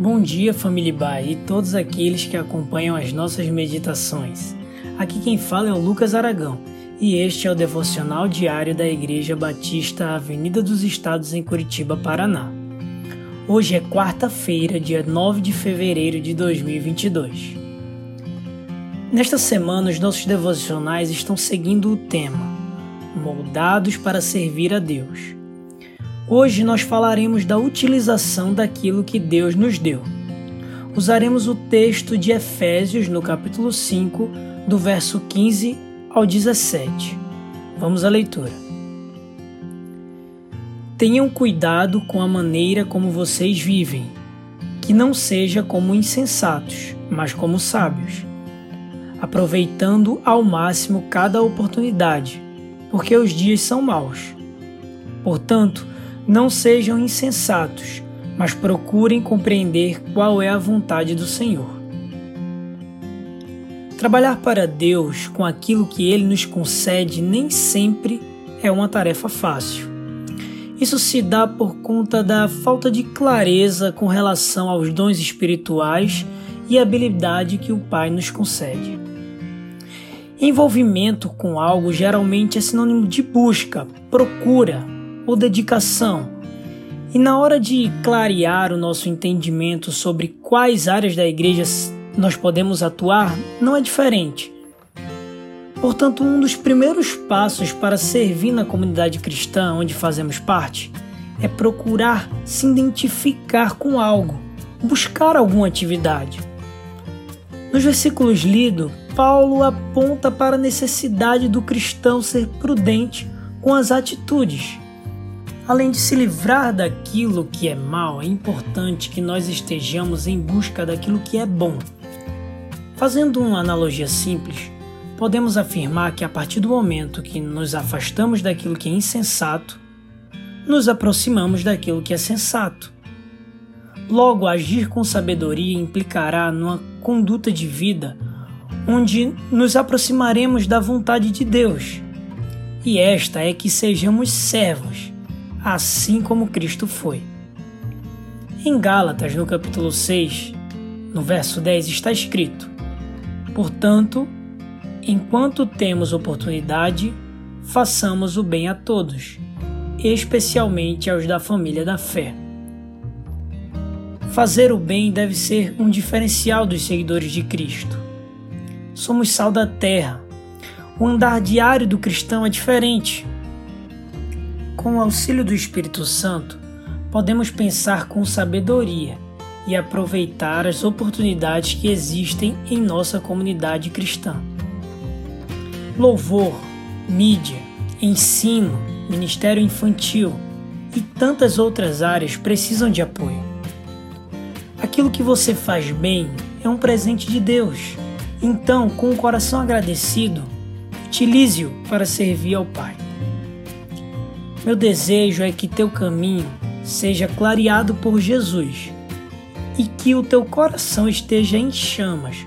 Bom dia, família Bai e todos aqueles que acompanham as nossas meditações. Aqui quem fala é o Lucas Aragão e este é o devocional diário da Igreja Batista Avenida dos Estados em Curitiba, Paraná. Hoje é quarta-feira, dia 9 de fevereiro de 2022. Nesta semana, os nossos devocionais estão seguindo o tema Moldados para servir a Deus. Hoje nós falaremos da utilização daquilo que Deus nos deu. Usaremos o texto de Efésios no capítulo 5, do verso 15 ao 17. Vamos à leitura. Tenham cuidado com a maneira como vocês vivem, que não seja como insensatos, mas como sábios, aproveitando ao máximo cada oportunidade, porque os dias são maus. Portanto, não sejam insensatos, mas procurem compreender qual é a vontade do Senhor. Trabalhar para Deus com aquilo que Ele nos concede nem sempre é uma tarefa fácil. Isso se dá por conta da falta de clareza com relação aos dons espirituais e habilidade que o Pai nos concede. Envolvimento com algo geralmente é sinônimo de busca, procura, ou dedicação. E na hora de clarear o nosso entendimento sobre quais áreas da igreja nós podemos atuar, não é diferente. Portanto, um dos primeiros passos para servir na comunidade cristã onde fazemos parte é procurar se identificar com algo, buscar alguma atividade. Nos versículos lidos, Paulo aponta para a necessidade do cristão ser prudente com as atitudes Além de se livrar daquilo que é mal, é importante que nós estejamos em busca daquilo que é bom. Fazendo uma analogia simples, podemos afirmar que a partir do momento que nos afastamos daquilo que é insensato, nos aproximamos daquilo que é sensato. Logo, agir com sabedoria implicará numa conduta de vida onde nos aproximaremos da vontade de Deus. E esta é que sejamos servos assim como Cristo foi. Em Gálatas, no capítulo 6, no verso 10, está escrito: Portanto, enquanto temos oportunidade, façamos o bem a todos, especialmente aos da família da fé. Fazer o bem deve ser um diferencial dos seguidores de Cristo. Somos sal da terra. O andar diário do cristão é diferente com o auxílio do Espírito Santo, podemos pensar com sabedoria e aproveitar as oportunidades que existem em nossa comunidade cristã. Louvor, mídia, ensino, ministério infantil e tantas outras áreas precisam de apoio. Aquilo que você faz bem é um presente de Deus. Então, com o coração agradecido, utilize-o para servir ao Pai. Meu desejo é que teu caminho seja clareado por Jesus e que o teu coração esteja em chamas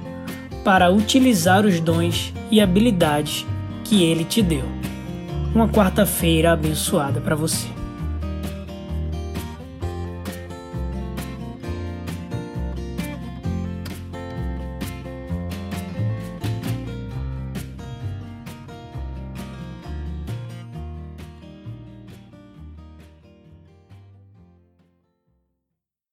para utilizar os dons e habilidades que ele te deu. Uma quarta-feira abençoada para você.